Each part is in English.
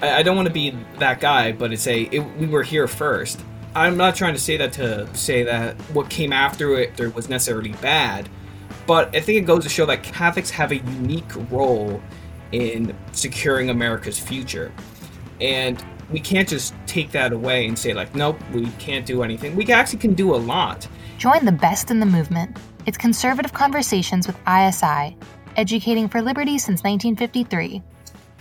I, I don't want to be that guy, but it's a it, we were here first. I'm not trying to say that to say that what came after it there was necessarily bad, but I think it goes to show that Catholics have a unique role in securing America's future, and we can't just take that away and say like, nope, we can't do anything. We actually can do a lot. Join the best in the movement. It's conservative conversations with ISI, educating for liberty since 1953.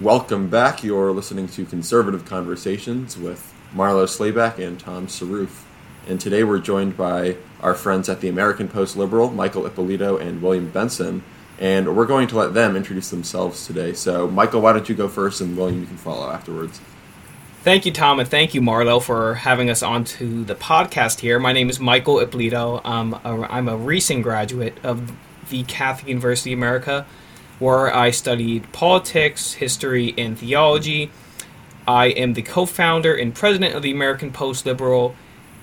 Welcome back. You're listening to Conservative Conversations with Marlo Slayback and Tom Saruf. And today we're joined by our friends at the American Post Liberal, Michael Ippolito and William Benson. And we're going to let them introduce themselves today. So, Michael, why don't you go first, and William, you can follow afterwards. Thank you, Tom, and thank you, Marlo, for having us onto the podcast here. My name is Michael Ippolito. Um, I'm a recent graduate of the Catholic University of America where I studied politics, history, and theology. I am the co founder and president of the American Post Liberal,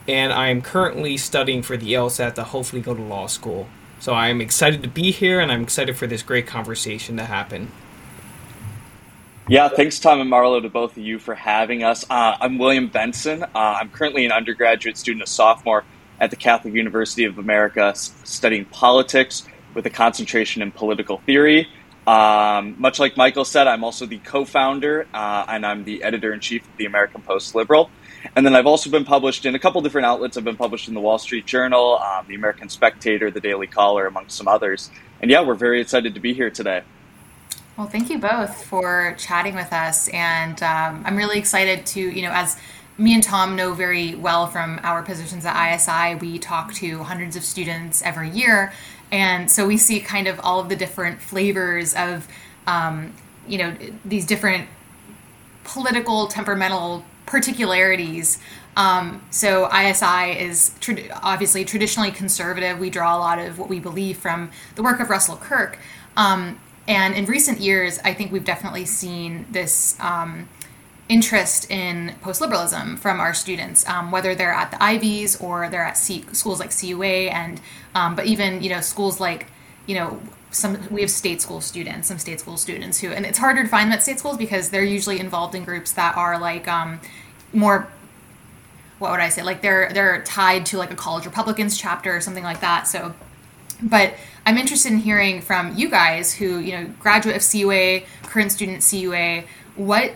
and I am currently studying for the LSAT to hopefully go to law school. So I'm excited to be here, and I'm excited for this great conversation to happen. Yeah, thanks, Tom and Marlo, to both of you for having us. Uh, I'm William Benson. Uh, I'm currently an undergraduate student, a sophomore at the Catholic University of America, studying politics with a concentration in political theory. Um, much like Michael said, I'm also the co founder uh, and I'm the editor in chief of the American Post Liberal. And then I've also been published in a couple different outlets. I've been published in the Wall Street Journal, um, the American Spectator, the Daily Caller, amongst some others. And yeah, we're very excited to be here today. Well, thank you both for chatting with us. And um, I'm really excited to, you know, as me and Tom know very well from our positions at ISI, we talk to hundreds of students every year. And so we see kind of all of the different flavors of, um, you know, these different political, temperamental particularities. Um, so ISI is obviously traditionally conservative. We draw a lot of what we believe from the work of Russell Kirk. Um, and in recent years, I think we've definitely seen this um, interest in post liberalism from our students, um, whether they're at the Ivies or they're at C- schools like CUA, and um, but even you know schools like you know some we have state school students, some state school students who, and it's harder to find them at state schools because they're usually involved in groups that are like um, more. What would I say? Like they're they're tied to like a college Republicans chapter or something like that. So, but I'm interested in hearing from you guys who you know graduate of CUA, current student CUA. What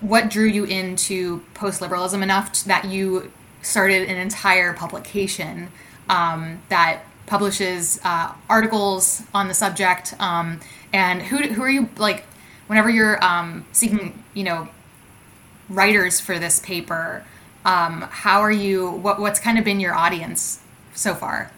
what drew you into post liberalism enough that you started an entire publication um, that publishes uh, articles on the subject? Um, and who, who are you like? Whenever you're um, seeking, you know, writers for this paper, um, how are you? What, what's kind of been your audience so far?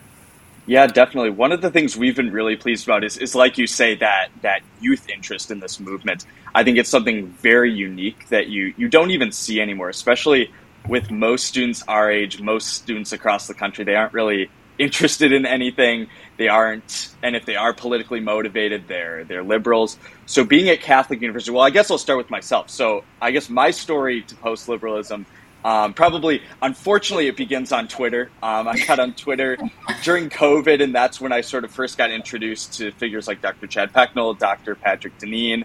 Yeah, definitely. One of the things we've been really pleased about is, is like you say that that youth interest in this movement. I think it's something very unique that you you don't even see anymore, especially with most students our age, most students across the country. They aren't really interested in anything. They aren't, and if they are politically motivated, they're they're liberals. So being at Catholic University, well, I guess I'll start with myself. So I guess my story to post liberalism um, probably, unfortunately, it begins on Twitter. Um, I got on Twitter during COVID, and that's when I sort of first got introduced to figures like Dr. Chad Pecknold, Dr. Patrick Deneen.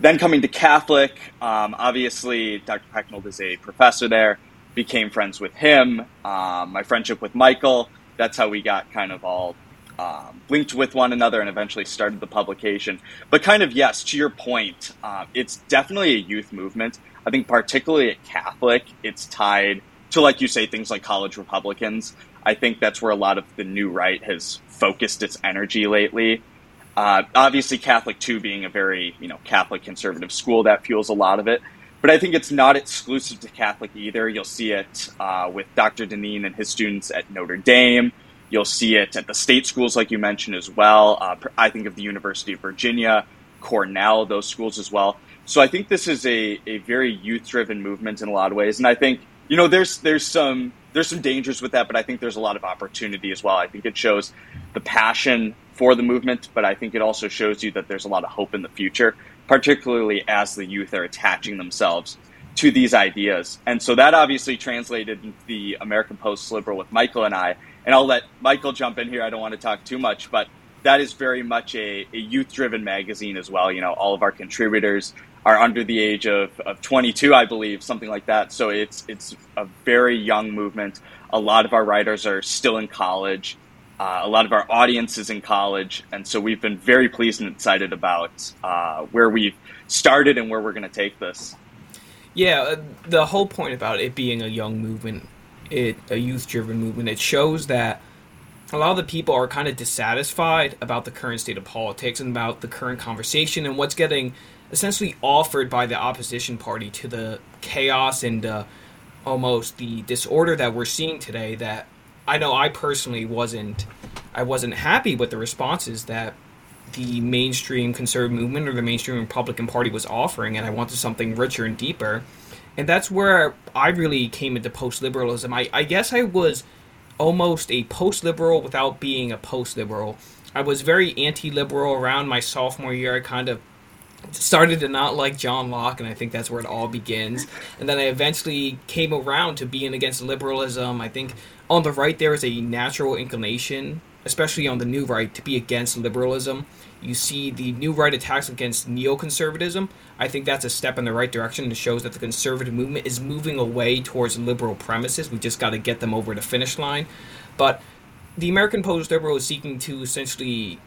Then coming to Catholic, um, obviously, Dr. Pecknold is a professor there. Became friends with him. Um, my friendship with Michael, that's how we got kind of all um, linked with one another and eventually started the publication. But kind of, yes, to your point, uh, it's definitely a youth movement. I think particularly at Catholic, it's tied to, like you say, things like college Republicans. I think that's where a lot of the new right has focused its energy lately. Uh, obviously, Catholic too being a very you know Catholic conservative school that fuels a lot of it. But I think it's not exclusive to Catholic either. You'll see it uh, with Dr. Deneen and his students at Notre Dame. You'll see it at the state schools, like you mentioned as well. Uh, I think of the University of Virginia, Cornell, those schools as well. So I think this is a, a very youth driven movement in a lot of ways, and I think you know there's there's some there's some dangers with that, but I think there's a lot of opportunity as well. I think it shows the passion for the movement, but I think it also shows you that there's a lot of hope in the future, particularly as the youth are attaching themselves to these ideas. And so that obviously translated the American Post Liberal with Michael and I. And I'll let Michael jump in here. I don't want to talk too much, but that is very much a, a youth driven magazine as well. You know, all of our contributors are under the age of, of 22, I believe, something like that. So it's it's a very young movement. A lot of our writers are still in college. Uh, a lot of our audience is in college, and so we've been very pleased and excited about uh, where we've started and where we're going to take this. Yeah, uh, the whole point about it being a young movement, it a youth-driven movement, it shows that a lot of the people are kind of dissatisfied about the current state of politics and about the current conversation and what's getting essentially offered by the opposition party to the chaos and uh, almost the disorder that we're seeing today that I know I personally wasn't I wasn't happy with the responses that the mainstream conservative movement or the mainstream Republican Party was offering, and I wanted something richer and deeper. And that's where I really came into post liberalism. I, I guess I was almost a post liberal without being a post liberal. I was very anti liberal around my sophomore year. I kind of started to not like John Locke, and I think that's where it all begins. And then I eventually came around to being against liberalism. I think on the right there is a natural inclination, especially on the new right, to be against liberalism. You see the new right attacks against neoconservatism. I think that's a step in the right direction and shows that the conservative movement is moving away towards liberal premises. We just got to get them over the finish line. But the American Post Liberal is seeking to essentially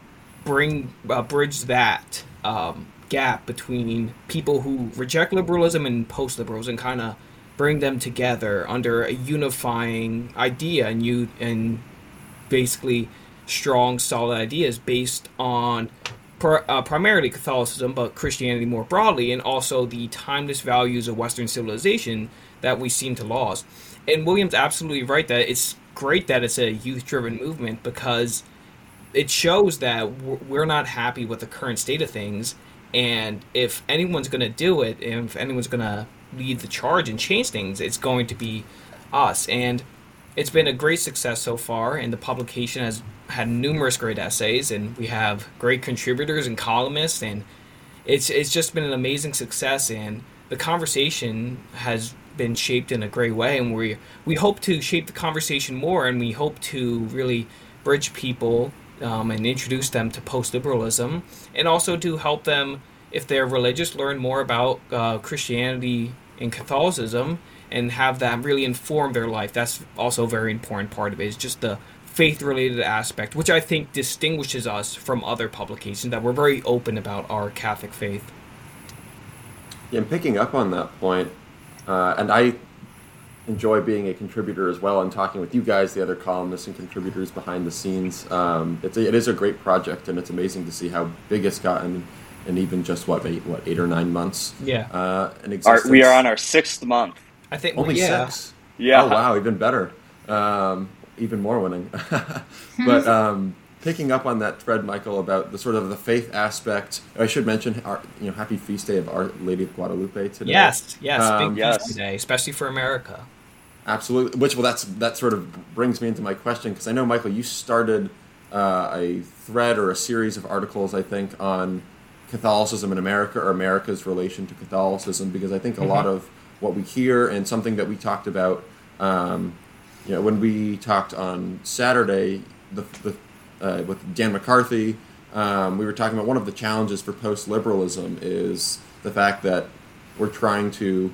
bring uh, bridge that um, gap between people who reject liberalism and post liberals and kind of bring them together under a unifying idea and you and basically strong solid ideas based on pr- uh, primarily Catholicism but Christianity more broadly and also the timeless values of western civilization that we seem to lose. And William's absolutely right that it's great that it's a youth driven movement because it shows that we're not happy with the current state of things and if anyone's going to do it, if anyone's going to lead the charge and change things, it's going to be us. And it's been a great success so far, and the publication has had numerous great essays, and we have great contributors and columnists, and it's it's just been an amazing success. And the conversation has been shaped in a great way, and we we hope to shape the conversation more, and we hope to really bridge people um, and introduce them to post liberalism, and also to help them, if they're religious, learn more about uh, Christianity and Catholicism and have that really inform their life. That's also a very important part of it. It's just the faith related aspect, which I think distinguishes us from other publications, that we're very open about our Catholic faith. Yeah, and picking up on that point, uh, and I enjoy being a contributor as well and talking with you guys, the other columnists and contributors behind the scenes. Um, it's a, it is a great project, and it's amazing to see how big it's gotten in even just what eight what eight or nine months. Yeah, uh, in existence. Our, we are on our sixth month. I think only yeah. six. Yeah. Oh wow, even better. Um, even more winning. but um, picking up on that thread, Michael, about the sort of the faith aspect. I should mention, our, you know, happy feast day of Our Lady of Guadalupe today. Yes, yes, um, big yes. feast day, especially for America. Absolutely. Which well, that's that sort of brings me into my question because I know Michael, you started uh, a thread or a series of articles, I think, on Catholicism in America or America's relation to Catholicism because I think a mm-hmm. lot of what we hear and something that we talked about, um, you know, when we talked on Saturday, the, the uh, with Dan McCarthy, um, we were talking about one of the challenges for post liberalism is the fact that we're trying to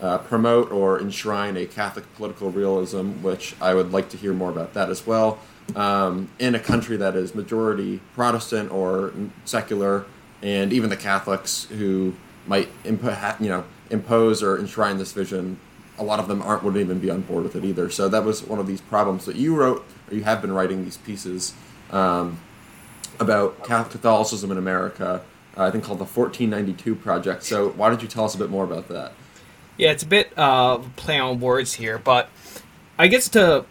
uh, promote or enshrine a Catholic political realism, which I would like to hear more about that as well. Um, in a country that is majority Protestant or secular, and even the Catholics who might impo- you know impose or enshrine this vision, a lot of them aren't wouldn't even be on board with it either. So that was one of these problems that you wrote, or you have been writing these pieces um, about Catholicism in America. Uh, I think called the 1492 Project. So why don't you tell us a bit more about that? Yeah, it's a bit uh, play on words here, but I guess to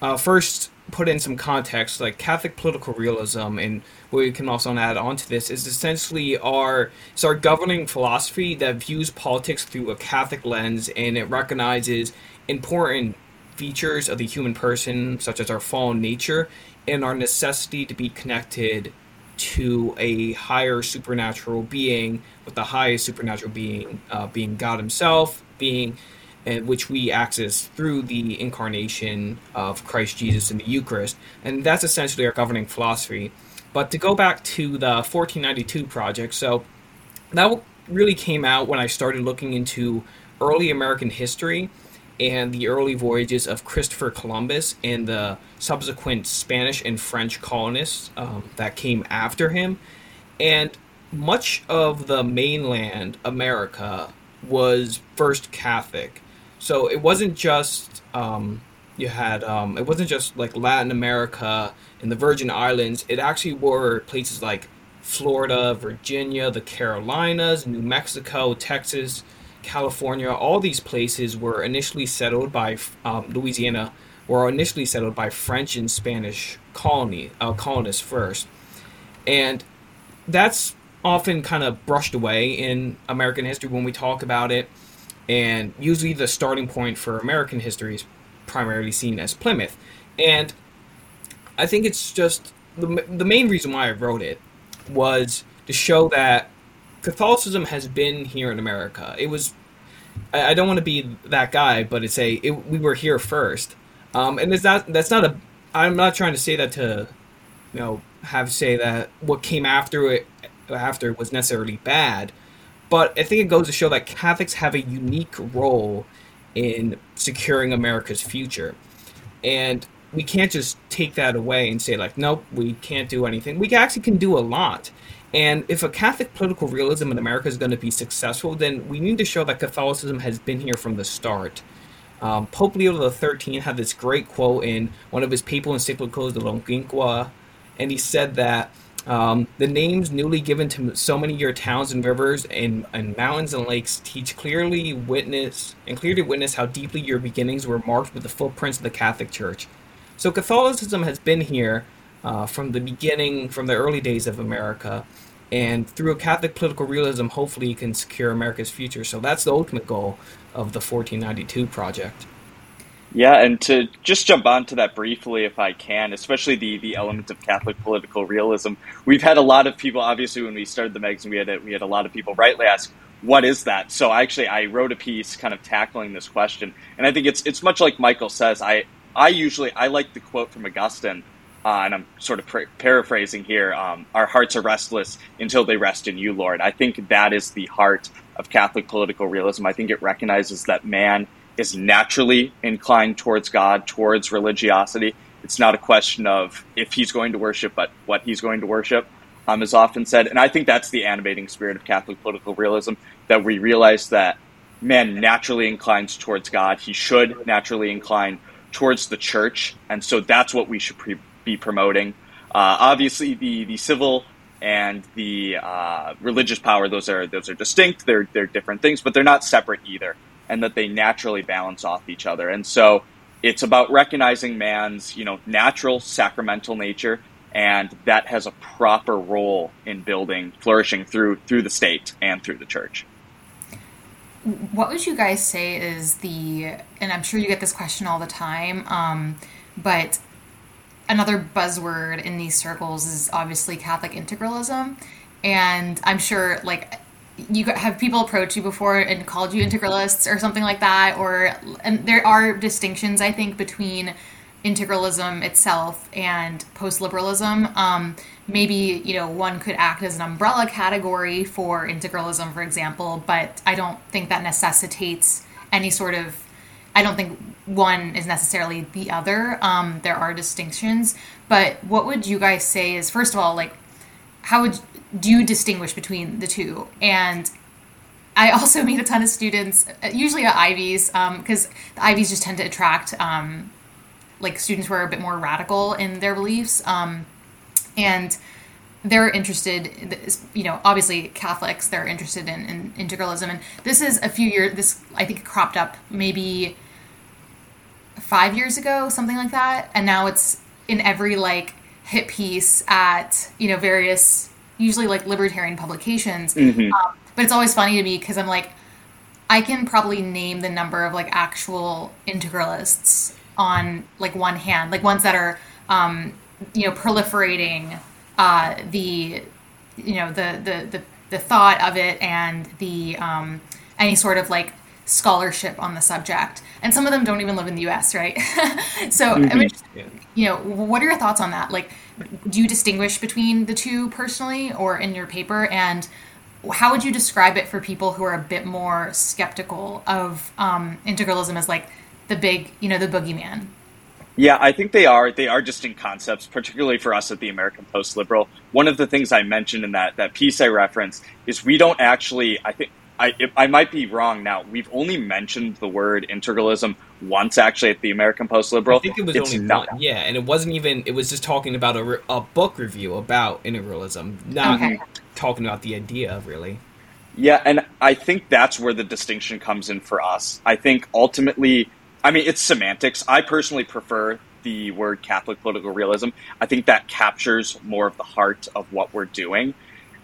uh, first put in some context, like Catholic political realism, and what we can also add on to this is essentially our it's our governing philosophy that views politics through a Catholic lens, and it recognizes important features of the human person, such as our fallen nature, and our necessity to be connected to a higher supernatural being, with the highest supernatural being uh, being God Himself, being and which we access through the incarnation of Christ Jesus in the Eucharist. And that's essentially our governing philosophy. But to go back to the 1492 project, so that really came out when I started looking into early American history and the early voyages of Christopher Columbus and the subsequent Spanish and French colonists um, that came after him. And much of the mainland America was first Catholic. So it wasn't just um, you had um, it wasn't just like Latin America and the Virgin Islands. It actually were places like Florida, Virginia, the Carolinas, New Mexico, Texas, California. All these places were initially settled by um, Louisiana were initially settled by French and Spanish colony uh, colonists first, and that's often kind of brushed away in American history when we talk about it. And usually the starting point for American history is primarily seen as Plymouth. And I think it's just the, the main reason why I wrote it was to show that Catholicism has been here in America. It was, I, I don't want to be that guy, but it's a, it, we were here first. Um, and it's not, that's not a, I'm not trying to say that to, you know, have say that what came after it after it was necessarily bad, but I think it goes to show that Catholics have a unique role in securing America's future. And we can't just take that away and say like, nope, we can't do anything. We actually can do a lot. And if a Catholic political realism in America is going to be successful, then we need to show that Catholicism has been here from the start. Um, Pope Leo XIII had this great quote in one of his papal encyclicals, the Longinqua, and he said that um, the names newly given to so many of your towns and rivers and, and mountains and lakes teach clearly witness and clearly witness how deeply your beginnings were marked with the footprints of the Catholic Church. So Catholicism has been here uh, from the beginning, from the early days of America, and through a Catholic political realism, hopefully, you can secure America's future. So that's the ultimate goal of the 1492 project. Yeah, and to just jump onto that briefly, if I can, especially the the element of Catholic political realism, we've had a lot of people. Obviously, when we started the magazine, we had a, we had a lot of people rightly ask, "What is that?" So, actually, I wrote a piece kind of tackling this question, and I think it's it's much like Michael says. I I usually I like the quote from Augustine, uh, and I'm sort of pra- paraphrasing here. Um, Our hearts are restless until they rest in you, Lord. I think that is the heart of Catholic political realism. I think it recognizes that man is naturally inclined towards God, towards religiosity. It's not a question of if he's going to worship, but what he's going to worship, um, is often said. And I think that's the animating spirit of Catholic political realism that we realize that man naturally inclines towards God. He should naturally incline towards the church. And so that's what we should pre- be promoting. Uh, obviously, the, the civil and the uh, religious power those are those are distinct. They're they're different things, but they're not separate either and that they naturally balance off each other. And so it's about recognizing man's, you know, natural sacramental nature and that has a proper role in building flourishing through through the state and through the church. What would you guys say is the and I'm sure you get this question all the time, um, but another buzzword in these circles is obviously Catholic integralism. And I'm sure like you have people approach you before and called you integralists or something like that or and there are distinctions i think between integralism itself and post-liberalism. Um, maybe you know one could act as an umbrella category for integralism for example but i don't think that necessitates any sort of i don't think one is necessarily the other. Um, there are distinctions but what would you guys say is first of all like how would do distinguish between the two? And I also meet a ton of students, uh, usually at Ivies, because um, the Ivies just tend to attract um, like students who are a bit more radical in their beliefs, um, and they're interested. You know, obviously Catholics, they're interested in, in integralism, and this is a few years. This I think cropped up maybe five years ago, something like that, and now it's in every like hit piece at you know various usually like libertarian publications. Mm-hmm. Um, but it's always funny to me because I'm like, I can probably name the number of like actual integralists on like one hand, like ones that are, um, you know, proliferating uh, the, you know, the, the the the thought of it and the um, any sort of like scholarship on the subject, and some of them don't even live in the U.S. Right? so, mm-hmm. I mean, you know, what are your thoughts on that? Like, do you distinguish between the two personally, or in your paper, and how would you describe it for people who are a bit more skeptical of um, integralism as like the big, you know, the boogeyman? Yeah, I think they are. They are distinct concepts, particularly for us at the American Post Liberal. One of the things I mentioned in that that piece I referenced is we don't actually. I think I I might be wrong now. We've only mentioned the word integralism once, actually, at the American Post Liberal. I think it was it's only not. one. Yeah, and it wasn't even. It was just talking about a, a book review about integralism, not okay. talking about the idea, really. Yeah, and I think that's where the distinction comes in for us. I think ultimately I mean, it's semantics. I personally prefer the word Catholic political realism. I think that captures more of the heart of what we're doing.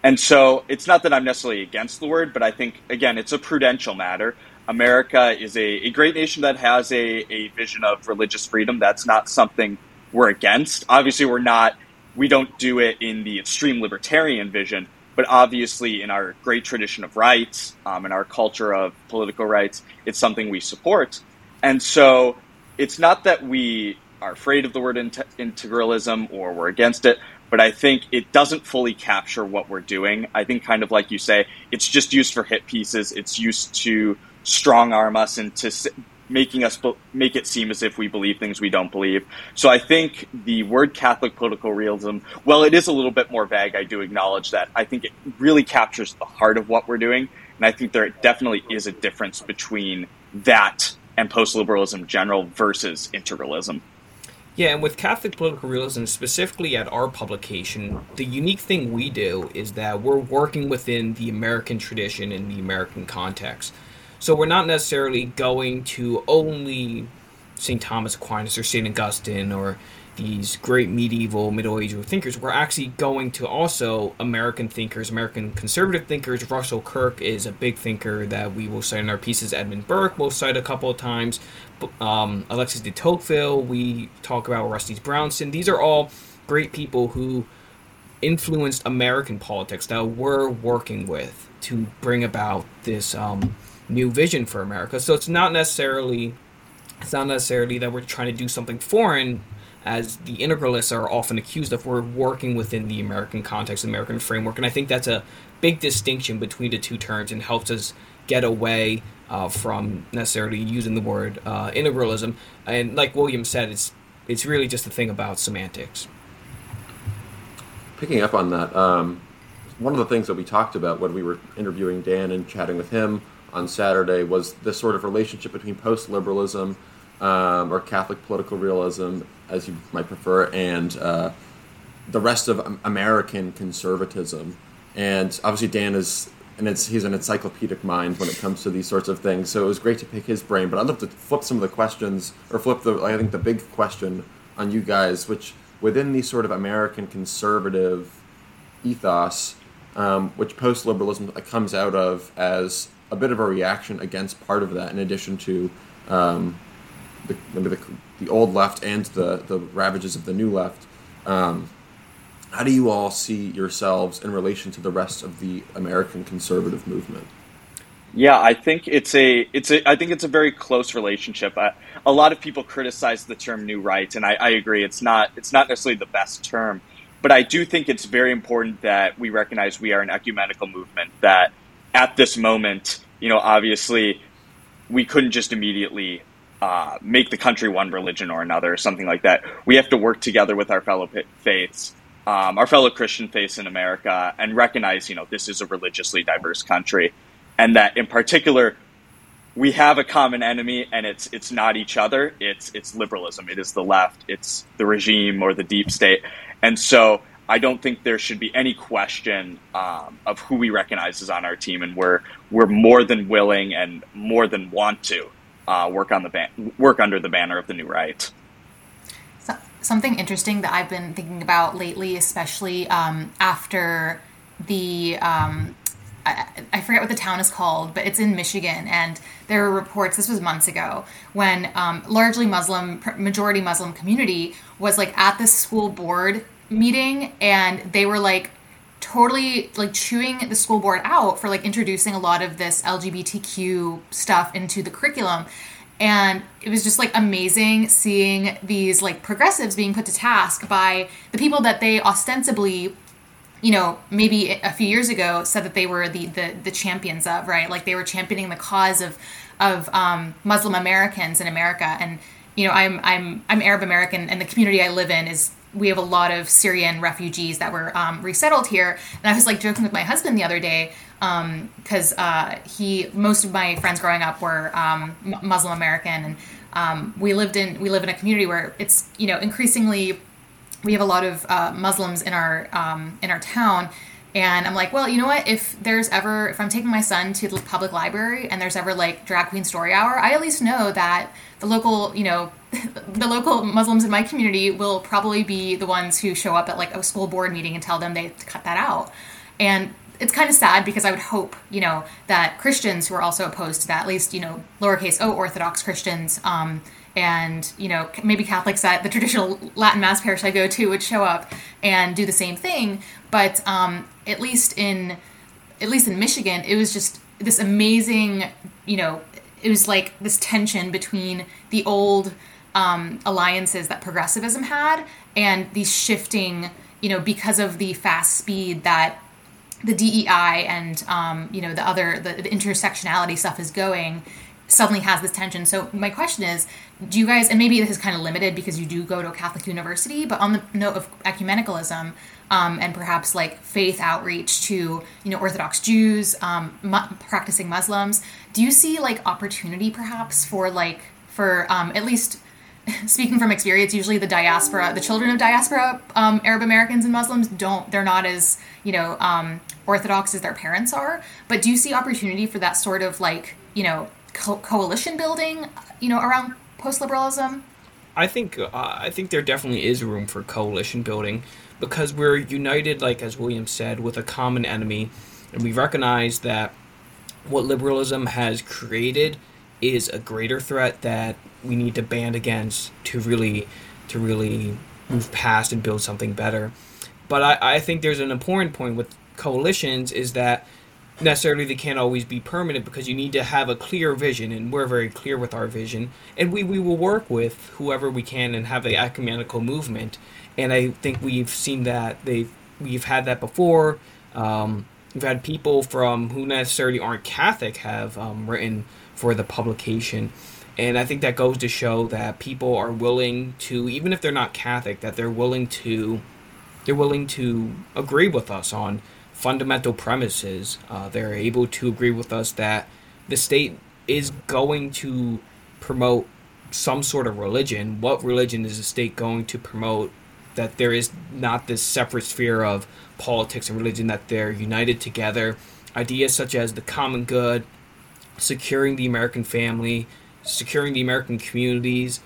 And so it's not that I'm necessarily against the word, but I think, again, it's a prudential matter. America is a, a great nation that has a, a vision of religious freedom. That's not something we're against. Obviously, we're not, we don't do it in the extreme libertarian vision, but obviously, in our great tradition of rights, um, in our culture of political rights, it's something we support. And so it's not that we are afraid of the word integralism or we're against it, but I think it doesn't fully capture what we're doing. I think, kind of like you say, it's just used for hit pieces. It's used to strong arm us into making us make it seem as if we believe things we don't believe. So I think the word Catholic political realism, well, it is a little bit more vague. I do acknowledge that. I think it really captures the heart of what we're doing, and I think there definitely is a difference between that and post liberalism general versus integralism. Yeah, and with Catholic political realism, specifically at our publication, the unique thing we do is that we're working within the American tradition and the American context. So we're not necessarily going to only St. Thomas Aquinas or St. Augustine or these great medieval, Middle Ages thinkers, we're actually going to also American thinkers, American conservative thinkers. Russell Kirk is a big thinker that we will cite in our pieces. Edmund Burke we'll cite a couple of times. Um, Alexis de Tocqueville, we talk about Orestes Brownson. These are all great people who influenced American politics that we're working with to bring about this um, new vision for America. So it's not necessarily it's not necessarily that we're trying to do something foreign as the integralists are often accused of, we're working within the American context, American framework. And I think that's a big distinction between the two terms and helps us get away uh, from necessarily using the word uh, integralism. And like William said, it's it's really just a thing about semantics. Picking up on that, um, one of the things that we talked about when we were interviewing Dan and chatting with him on Saturday was this sort of relationship between post liberalism um, or Catholic political realism, as you might prefer, and uh, the rest of American conservatism. And obviously, Dan is and he's an encyclopedic mind when it comes to these sorts of things. So it was great to pick his brain. But I'd love to flip some of the questions, or flip the I think the big question on you guys, which within the sort of American conservative ethos, um, which post liberalism comes out of as a bit of a reaction against part of that, in addition to um, the, the, the old left and the, the ravages of the new left. Um, how do you all see yourselves in relation to the rest of the American conservative movement? Yeah, I think it's a it's a I think it's a very close relationship. I, a lot of people criticize the term "new right," and I, I agree it's not it's not necessarily the best term, but I do think it's very important that we recognize we are an ecumenical movement. That at this moment, you know, obviously, we couldn't just immediately uh, make the country one religion or another, or something like that. We have to work together with our fellow faiths, um, our fellow Christian faiths in America, and recognize, you know, this is a religiously diverse country, and that in particular, we have a common enemy, and it's it's not each other. It's it's liberalism. It is the left. It's the regime or the deep state, and so. I don't think there should be any question um, of who we recognize is on our team, and we're we're more than willing and more than want to uh, work on the ban- work under the banner of the new right. So, something interesting that I've been thinking about lately, especially um, after the um, I, forget what the town is called, but it's in Michigan, and there were reports. This was months ago when um, largely Muslim, majority Muslim community was like at the school board meeting, and they were like totally like chewing the school board out for like introducing a lot of this LGBTQ stuff into the curriculum. And it was just like amazing seeing these like progressives being put to task by the people that they ostensibly you know, maybe a few years ago said that they were the, the, the champions of, right? Like they were championing the cause of, of um, Muslim Americans in America. And, you know, I'm, I'm, I'm Arab American and the community I live in is, we have a lot of Syrian refugees that were um, resettled here. And I was like joking with my husband the other day because um, uh, he, most of my friends growing up were um, Muslim American. And um, we lived in, we live in a community where it's, you know, increasingly we have a lot of uh, Muslims in our um, in our town, and I'm like, well, you know what? If there's ever if I'm taking my son to the public library and there's ever like drag queen story hour, I at least know that the local, you know, the local Muslims in my community will probably be the ones who show up at like a school board meeting and tell them they cut that out. And it's kind of sad because I would hope, you know, that Christians who are also opposed to that, at least, you know, lowercase o Orthodox Christians, um, and you know maybe catholics at the traditional latin mass parish i go to would show up and do the same thing but um, at least in at least in michigan it was just this amazing you know it was like this tension between the old um, alliances that progressivism had and these shifting you know because of the fast speed that the DEI and um, you know the other the, the intersectionality stuff is going suddenly has this tension. So my question is, do you guys, and maybe this is kind of limited because you do go to a Catholic university, but on the note of ecumenicalism um, and perhaps like faith outreach to you know Orthodox Jews, um, mu- practicing Muslims, do you see like opportunity perhaps for like for um, at least speaking from experience, usually the diaspora, the children of diaspora um, Arab Americans and Muslims don't, they're not as, you know, um, orthodox as their parents are. But do you see opportunity for that sort of like, you know, co- coalition building, you know, around post liberalism? I think uh, I think there definitely is room for coalition building because we're united, like as William said, with a common enemy, and we recognize that what liberalism has created is a greater threat that we need to band against to really to really move past and build something better. But I, I think there's an important point with coalitions is that necessarily they can't always be permanent because you need to have a clear vision and we're very clear with our vision. And we, we will work with whoever we can and have the ecumenical movement. And i think we've seen that they we've had that before. Um, we've had people from who necessarily aren't catholic have um, written for the publication. And i think that goes to show that people are willing to even if they're not catholic that they're willing to they're willing to agree with us on fundamental premises. Uh, they're able to agree with us that the state is going to promote some sort of religion. What religion is the state going to promote? That there is not this separate sphere of politics and religion, that they're united together. Ideas such as the common good, securing the American family, securing the American communities,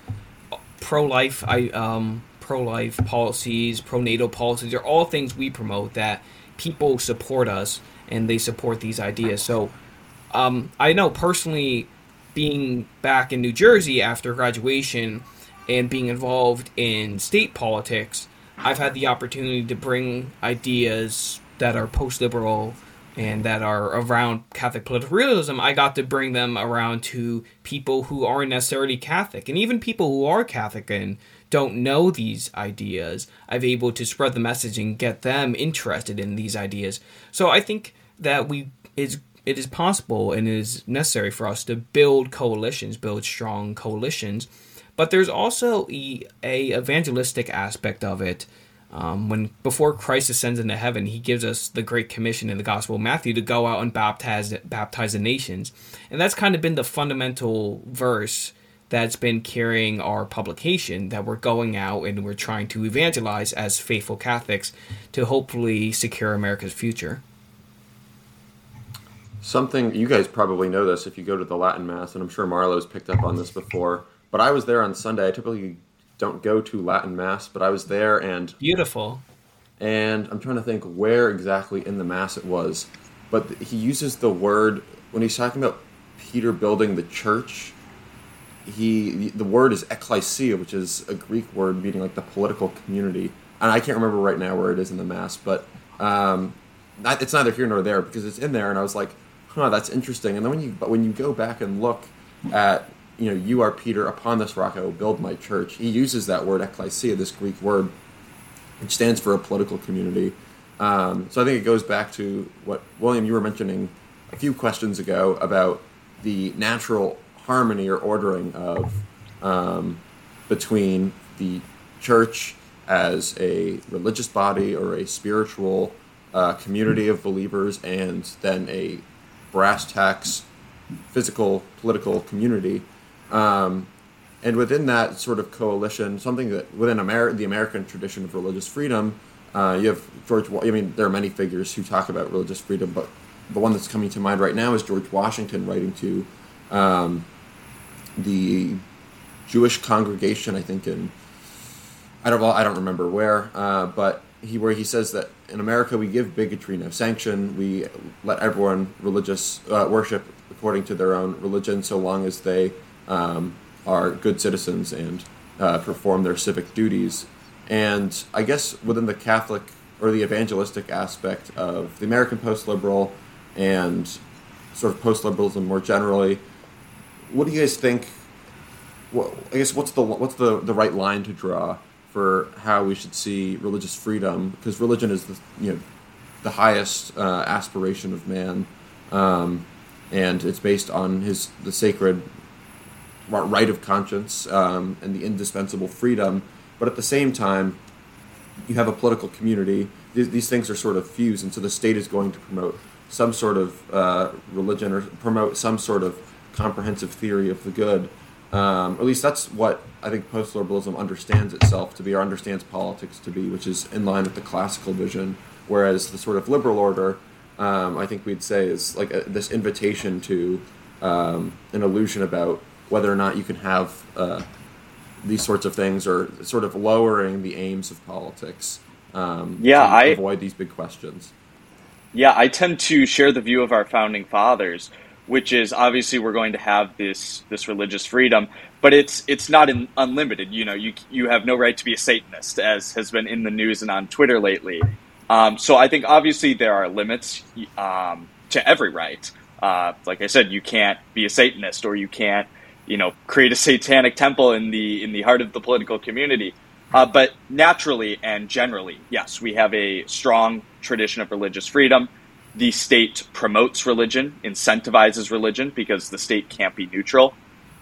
pro-life, I um, pro-life policies, pro-natal policies are all things we promote that people support us and they support these ideas. So um, I know personally, being back in New Jersey after graduation and being involved in state politics, I've had the opportunity to bring ideas that are post liberal and that are around Catholic political realism. I got to bring them around to people who aren't necessarily Catholic and even people who are Catholic and don't know these ideas, I've able to spread the message and get them interested in these ideas. So I think that we is it is possible and it is necessary for us to build coalitions, build strong coalitions. But there's also a, a evangelistic aspect of it. Um, when before Christ ascends into heaven, he gives us the Great Commission in the Gospel of Matthew to go out and baptize baptize the nations, and that's kind of been the fundamental verse that's been carrying our publication that we're going out and we're trying to evangelize as faithful Catholics to hopefully secure America's future. Something you guys probably know this if you go to the Latin Mass, and I'm sure Marlo's picked up on this before. But I was there on Sunday. I typically don't go to Latin Mass, but I was there and beautiful. And I'm trying to think where exactly in the Mass it was, but he uses the word when he's talking about Peter building the church he the word is ecclesia, which is a Greek word meaning like the political community. And I can't remember right now where it is in the mass, but um, it's neither here nor there because it's in there, and I was like, huh, that's interesting. And then when you but when you go back and look at you know, you are Peter, upon this rock I will build my church. He uses that word ecclesia, this Greek word, which stands for a political community. Um, so I think it goes back to what William you were mentioning a few questions ago about the natural harmony or ordering of um, between the church as a religious body or a spiritual uh, community of believers and then a brass tacks physical political community um, and within that sort of coalition, something that within Amer- the American tradition of religious freedom, uh, you have George. I mean, there are many figures who talk about religious freedom, but the one that's coming to mind right now is George Washington writing to um, the Jewish congregation. I think in I don't I don't remember where, uh, but he where he says that in America we give bigotry no sanction. We let everyone religious uh, worship according to their own religion, so long as they um, are good citizens and uh, perform their civic duties. And I guess within the Catholic or the evangelistic aspect of the American post liberal and sort of post liberalism more generally, what do you guys think? Well, I guess what's the what's the, the right line to draw for how we should see religious freedom? Because religion is the you know the highest uh, aspiration of man, um, and it's based on his the sacred right of conscience um, and the indispensable freedom. But at the same time, you have a political community. These, these things are sort of fused, and so the state is going to promote some sort of uh, religion or promote some sort of comprehensive theory of the good. Um, at least that's what I think post liberalism understands itself to be, or understands politics to be, which is in line with the classical vision. Whereas the sort of liberal order, um, I think we'd say, is like a, this invitation to um, an illusion about whether or not you can have uh, these sorts of things or sort of lowering the aims of politics. Um, yeah, I avoid these big questions. Yeah, I tend to share the view of our founding fathers, which is obviously we're going to have this this religious freedom, but it's it's not in, unlimited. You know, you you have no right to be a Satanist, as has been in the news and on Twitter lately. Um, so I think obviously there are limits um, to every right. Uh, like I said, you can't be a Satanist or you can't you know create a satanic temple in the in the heart of the political community. Uh, but naturally and generally, yes, we have a strong tradition of religious freedom. The state promotes religion, incentivizes religion because the state can't be neutral.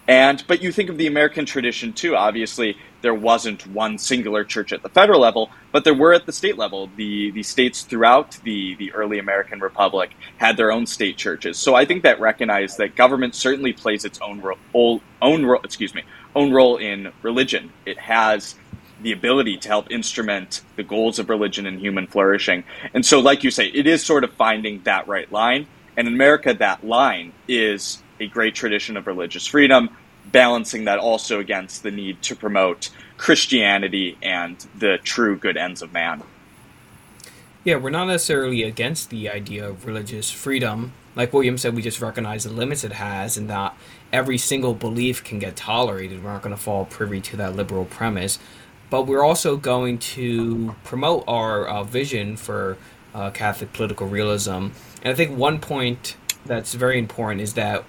And but you think of the American tradition too. Obviously, there wasn't one singular church at the federal level, but there were at the state level. The the states throughout the the early American republic had their own state churches. So I think that recognized that government certainly plays its own role, own role, excuse me, own role in religion. It has the ability to help instrument the goals of religion and human flourishing. And so, like you say, it is sort of finding that right line. And in America, that line is a great tradition of religious freedom, balancing that also against the need to promote Christianity and the true good ends of man. Yeah, we're not necessarily against the idea of religious freedom. Like William said, we just recognize the limits it has and that every single belief can get tolerated. We're not going to fall privy to that liberal premise. But we're also going to promote our uh, vision for uh, Catholic political realism. And I think one point that's very important is that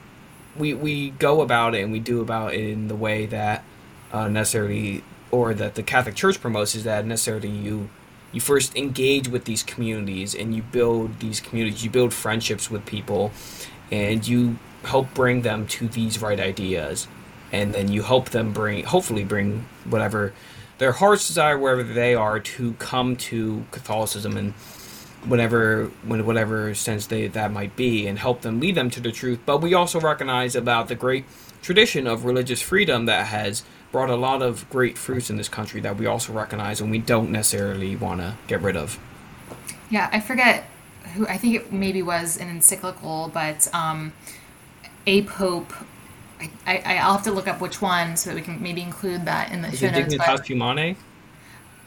we we go about it and we do about it in the way that uh, necessarily or that the Catholic Church promotes is that necessarily you you first engage with these communities and you build these communities, you build friendships with people, and you help bring them to these right ideas, and then you help them bring, hopefully, bring whatever their hearts desire, wherever they are, to come to Catholicism and whatever whatever sense they that might be and help them lead them to the truth. But we also recognize about the great tradition of religious freedom that has brought a lot of great fruits in this country that we also recognize and we don't necessarily want to get rid of. Yeah i forget who i think it maybe was an encyclical but um, a pope I, I, i'll have to look up which one so that we can maybe include that in the Is show it notes Dignitas Humanae?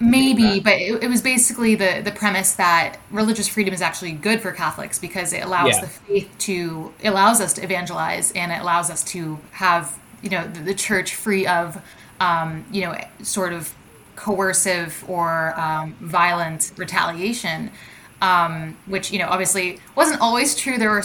Maybe, but it, it, was basically the the premise that religious freedom is actually good for Catholics because it allows Yeah. the faith to allows us to evangelize and it allows us to have you know the, the church free of um, you know sort of coercive or um, violent retaliation. um, which you know obviously wasn't always true. There were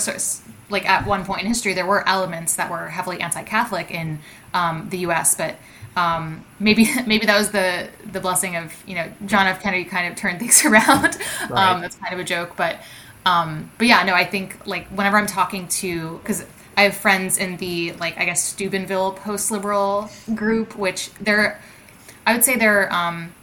like at one point in history there were elements that were heavily anti-Catholic in um, the U.S., but um, maybe maybe that was the the blessing of you know John F. Kennedy kind of turned things around. Right. Um, that's kind of a joke, but um, but yeah, no, I think like whenever I'm talking to because I have friends in the like I guess Steubenville post liberal group, which they're I would say they're um,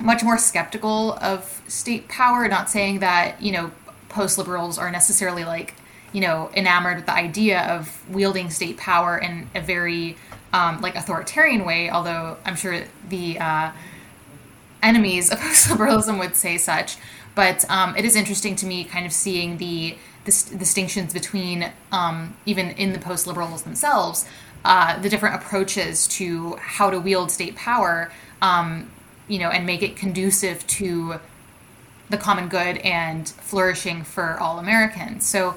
much more skeptical of state power. Not saying that you know post liberals are necessarily like you know enamored with the idea of wielding state power in a very um, like authoritarian way. Although I'm sure the uh, enemies of liberalism would say such. But um, it is interesting to me, kind of seeing the, the distinctions between um, even in the post liberals themselves, uh, the different approaches to how to wield state power, um, you know, and make it conducive to the common good and flourishing for all Americans. So,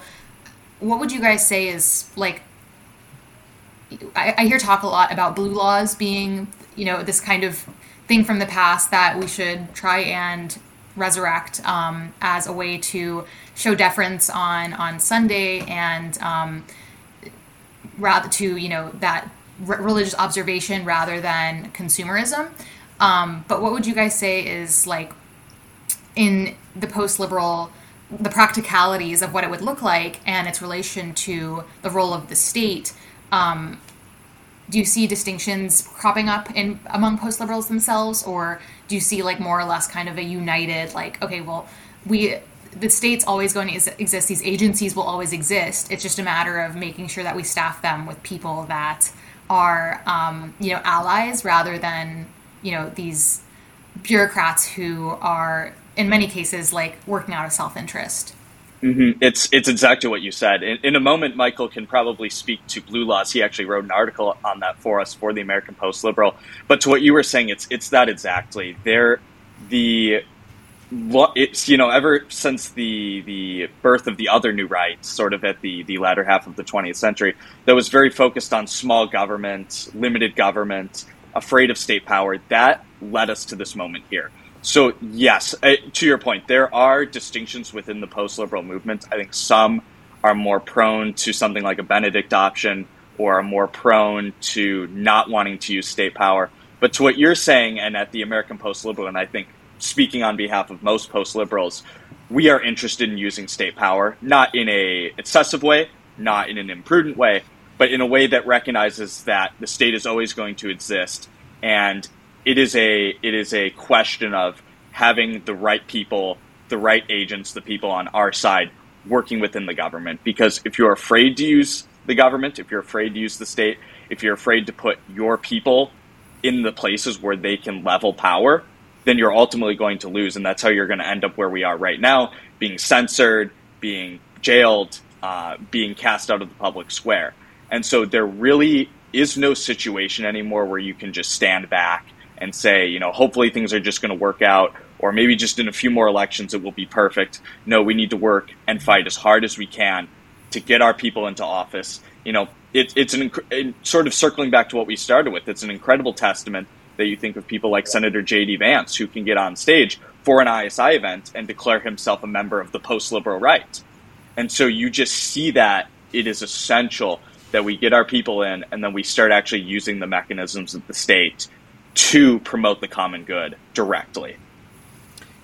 what would you guys say is like? I, I hear talk a lot about blue laws being, you know, this kind of thing from the past that we should try and resurrect um, as a way to show deference on on Sunday and um, rather to you know that religious observation rather than consumerism. Um, but what would you guys say is like in the post liberal the practicalities of what it would look like and its relation to the role of the state um, do you see distinctions cropping up in among post liberals themselves? Or do you see like more or less kind of a united like okay well we the state's always going to exist these agencies will always exist. It's just a matter of making sure that we staff them with people that are um, you know allies rather than you know these bureaucrats who are in many cases like working out of self-interest Mm-hmm. It's it's exactly what you said. In, in, a moment, Michael can probably speak to blue laws. He actually wrote an article on that for us for the American Post Liberal. But to what you were saying, it's it's that exactly. There, the it's you know ever since the the birth of the other new right, sort of at the the latter half of the 20th century, that was very focused on small government, limited government, afraid of state power. That led us to this moment here so yes, to your point, there are distinctions within the post-liberal movement. I think some are more prone to something like a Benedict option, or are more prone to not wanting to use state power. But to what you're saying, and at the American post-liberal, and I think speaking on behalf of most post-liberals, we are interested in using state power, not in a excessive way, not in an imprudent way, but in a way that recognizes that the state is always going to exist and it is a it is a question of having the right people, the right agents, the people on our side working within the government. Because if you're afraid to use the government, if you're afraid to use the state, if you're afraid to put your people in the places where they can level power, then you're ultimately going to lose. And that's how you're going to end up where we are right now being censored, being jailed, uh, being cast out of the public square. And so there really is no situation anymore where you can just stand back and say, you know, hopefully things are just going to work out, or maybe just in a few more elections it will be perfect. No, we need to work and fight as hard as we can to get our people into office. You know, it, it's an sort of circling back to what we started with. It's an incredible testament that you think of people like Senator J.D. Vance, who can get on stage for an ISI event and declare himself a member of the post liberal right. And so you just see that it is essential that we get our people in and then we start actually using the mechanisms of the state to promote the common good directly.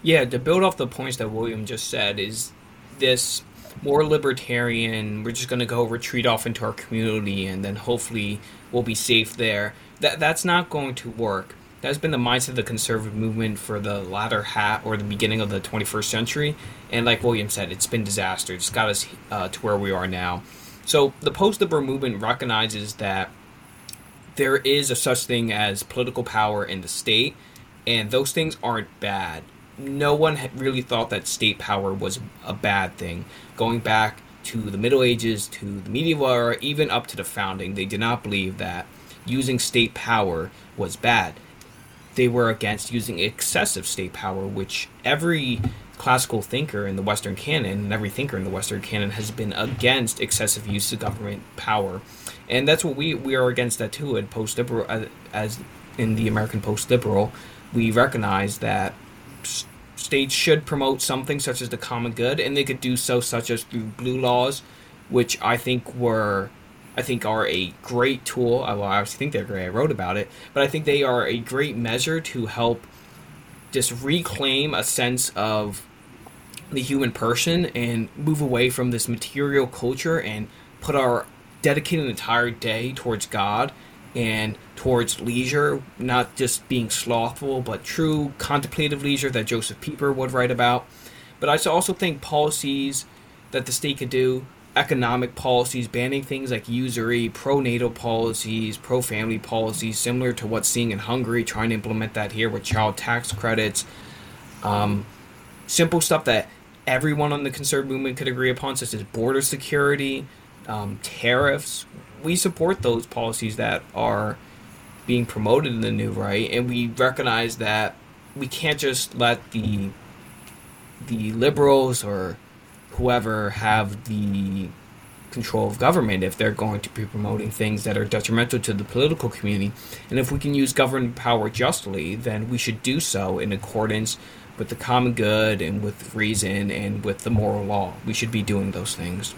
Yeah, to build off the points that William just said, is this more libertarian, we're just going to go retreat off into our community and then hopefully we'll be safe there. That That's not going to work. That's been the mindset of the conservative movement for the latter half or the beginning of the 21st century. And like William said, it's been disaster. It's got us uh, to where we are now. So the post liberal movement recognizes that there is a such thing as political power in the state, and those things aren't bad. No one really thought that state power was a bad thing. Going back to the Middle Ages, to the medieval era, even up to the founding, they did not believe that using state power was bad. They were against using excessive state power, which every classical thinker in the Western canon, and every thinker in the Western canon has been against excessive use of government power and that's what we we are against that too. At post liberal, as in the American post liberal, we recognize that states should promote something such as the common good, and they could do so such as through blue laws, which I think were I think are a great tool. Well, I obviously think they're great. I wrote about it, but I think they are a great measure to help just reclaim a sense of the human person and move away from this material culture and put our dedicate an entire day towards God and towards leisure, not just being slothful, but true contemplative leisure that Josef Pieper would write about. But I also think policies that the state could do, economic policies, banning things like usury, pro-natal policies, pro-family policies, similar to what's seeing in Hungary, trying to implement that here with child tax credits. Um, simple stuff that everyone on the conservative movement could agree upon, such as border security, um, tariffs. We support those policies that are being promoted in the new right, and we recognize that we can't just let the the liberals or whoever have the control of government if they're going to be promoting things that are detrimental to the political community. And if we can use government power justly, then we should do so in accordance with the common good and with reason and with the moral law. We should be doing those things.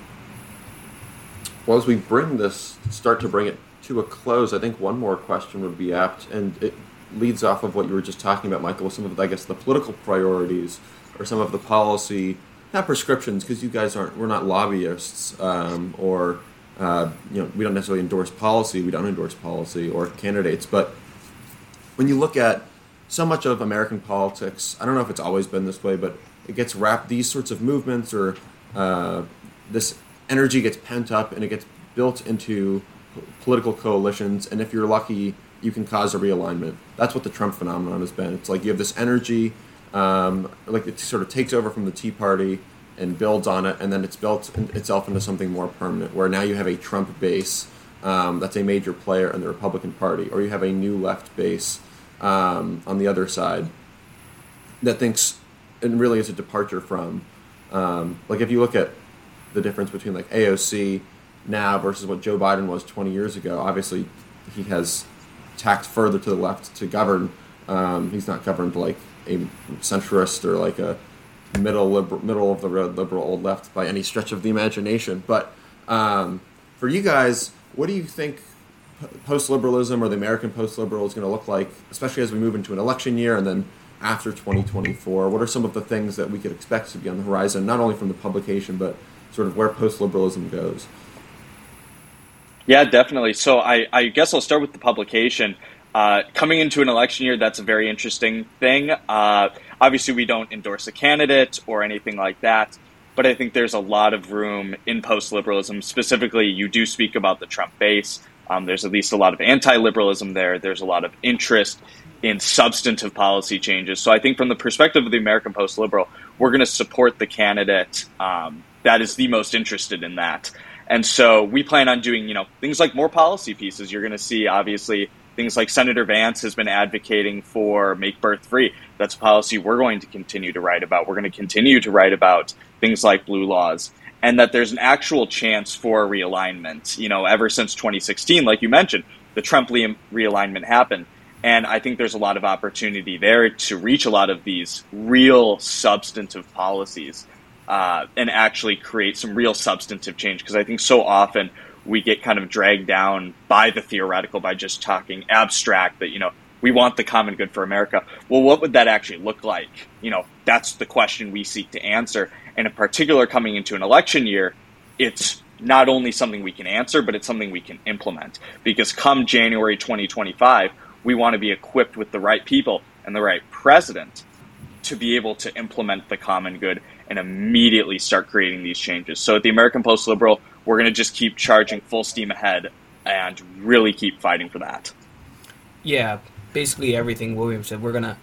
Well, as we bring this, start to bring it to a close, I think one more question would be apt, and it leads off of what you were just talking about, Michael, some of, the, I guess, the political priorities or some of the policy, not prescriptions, because you guys aren't, we're not lobbyists, um, or, uh, you know, we don't necessarily endorse policy, we don't endorse policy or candidates, but when you look at so much of American politics, I don't know if it's always been this way, but it gets wrapped, these sorts of movements or uh, this energy gets pent up and it gets built into political coalitions. And if you're lucky, you can cause a realignment. That's what the Trump phenomenon has been. It's like you have this energy, um, like it sort of takes over from the Tea Party and builds on it, and then it's built itself into something more permanent, where now you have a Trump base um, that's a major player in the Republican Party, or you have a new left base um, on the other side that thinks it really is a departure from. Um, like if you look at the difference between like AOC now versus what Joe Biden was 20 years ago, obviously he has tacked further to the left to govern. Um, he's not governed like a centrist or like a middle liberal, middle of the road liberal old left by any stretch of the imagination. But um, for you guys, what do you think post liberalism or the American post liberal is going to look like, especially as we move into an election year and then after 2024? What are some of the things that we could expect to be on the horizon, not only from the publication, but sort of where post liberalism goes? Yeah, definitely. So I, I guess I'll start with the publication. Uh, coming into an election year, that's a very interesting thing. Uh, obviously, we don't endorse a candidate or anything like that, but I think there's a lot of room in post liberalism. Specifically, you do speak about the Trump base. Um, there's at least a lot of anti liberalism there. There's a lot of interest in substantive policy changes. So I think from the perspective of the American post liberal, we're going to support the candidate um, that is the most interested in that. And so we plan on doing, you know, things like more policy pieces. You're going to see, obviously, things like Senator Vance has been advocating for make birth free. That's a policy we're going to continue to write about. We're going to continue to write about things like blue laws and that there's an actual chance for realignment. You know, ever since 2016, like you mentioned, the Trump realignment happened. And I think there's a lot of opportunity there to reach a lot of these real substantive policies uh, and actually create some real substantive change. Because I think so often we get kind of dragged down by the theoretical by just talking abstract that, you know, we want the common good for America. Well, what would that actually look like? You know, that's the question we seek to answer. And in particular, coming into an election year, it's not only something we can answer, but it's something we can implement. Because come January 2025, we want to be equipped with the right people and the right president to be able to implement the common good and immediately start creating these changes. So at the American Post Liberal, we're going to just keep charging full steam ahead and really keep fighting for that. Yeah, basically everything William said. We're gonna.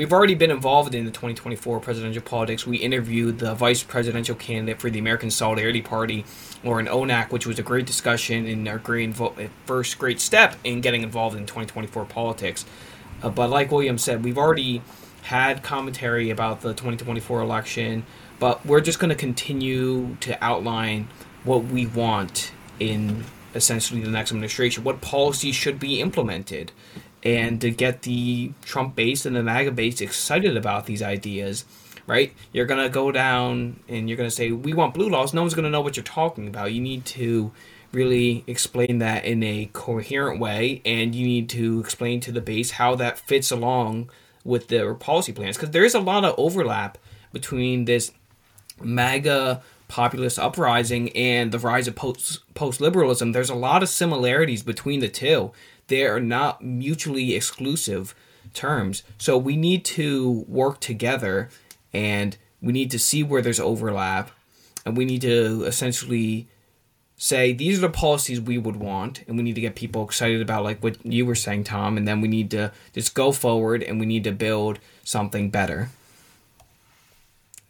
We've already been involved in the 2024 presidential politics. We interviewed the vice presidential candidate for the American Solidarity Party, Lauren Onak, which was a great discussion and our great invo- first great step in getting involved in 2024 politics. Uh, but like William said, we've already had commentary about the 2024 election, but we're just going to continue to outline what we want in essentially the next administration, what policies should be implemented and to get the Trump base and the MAGA base excited about these ideas, right? You're going to go down and you're going to say, We want blue laws. No one's going to know what you're talking about. You need to really explain that in a coherent way and you need to explain to the base how that fits along with their policy plans because there is a lot of overlap between this MAGA populist uprising and the rise of post liberalism. There's a lot of similarities between the two. They are not mutually exclusive terms. So we need to work together and we need to see where there's overlap and we need to essentially say these are the policies we would want and we need to get people excited about like what you were saying tom and then we need to just go forward and we need to build something better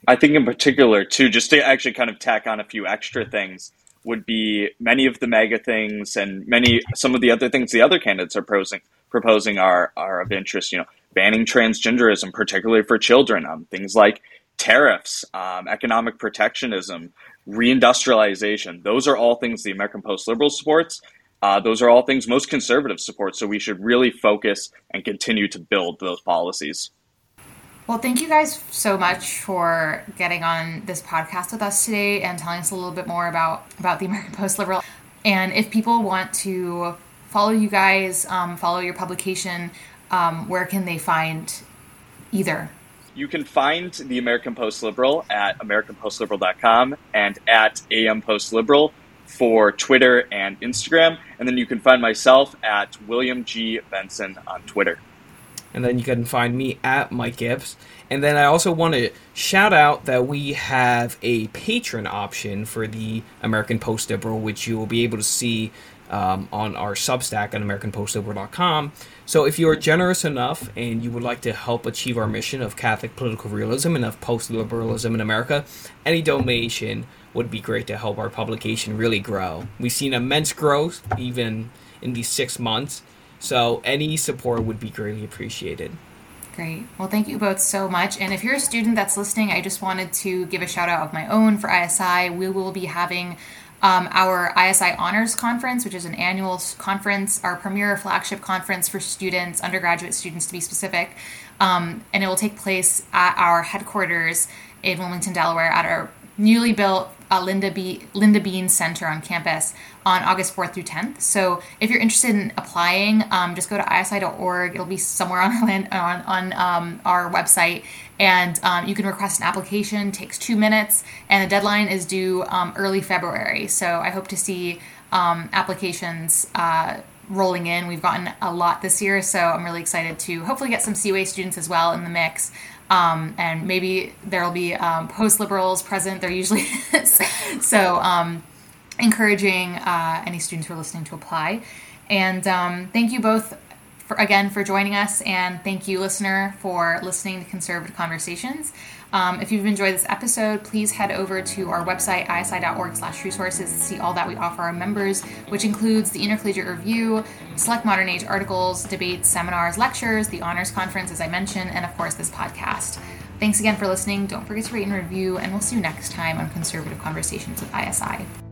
i think in particular too just to actually kind of tack on a few extra things would be many of the MAGA things and many some of the other things the other candidates are proposing proposing are are of interest you know banning transgenderism particularly for children um, things like tariffs um, economic protectionism reindustrialization. Those are all things the American Post Liberal supports. Uh, those are all things most conservatives support. So we should really focus and continue to build those policies. Well, thank you guys so much for getting on this podcast with us today and telling us a little bit more about about the American Post Liberal. And if people want to follow you guys, um, follow your publication, um, where can they find either? You can find the American Post Liberal at AmericanPostLiberal.com and at AM Post Liberal for Twitter and Instagram. And then you can find myself at William G. Benson on Twitter. And then you can find me at Mike Gibbs. And then I also want to shout out that we have a patron option for the American Post Liberal, which you will be able to see um, on our Substack at AmericanPostLiberal.com. So if you are generous enough and you would like to help achieve our mission of Catholic political realism and of post-liberalism in America, any donation would be great to help our publication really grow. We've seen immense growth even in these six months, so any support would be greatly appreciated. Great. Well, thank you both so much. And if you're a student that's listening, I just wanted to give a shout out of my own for ISI. We will be having um, our ISI Honors Conference, which is an annual conference, our premier flagship conference for students, undergraduate students to be specific. Um, and it will take place at our headquarters in Wilmington, Delaware, at our newly built uh, Linda, B- Linda Bean Center on campus on August 4th through 10th. So if you're interested in applying, um, just go to isi.org. It'll be somewhere on, on, on um, our website. And um, you can request an application, takes two minutes, and the deadline is due um, early February. So I hope to see um, applications uh, rolling in. We've gotten a lot this year, so I'm really excited to hopefully get some CUA students as well in the mix. Um, and maybe there'll be um, post liberals present. There usually is. so, um, encouraging uh, any students who are listening to apply. And um, thank you both for, again for joining us, and thank you, listener, for listening to Conservative Conversations. Um, if you've enjoyed this episode, please head over to our website, isi.org slash resources to see all that we offer our members, which includes the Intercollegiate Review, select modern age articles, debates, seminars, lectures, the Honors Conference, as I mentioned, and of course this podcast. Thanks again for listening. Don't forget to rate and review, and we'll see you next time on Conservative Conversations with ISI.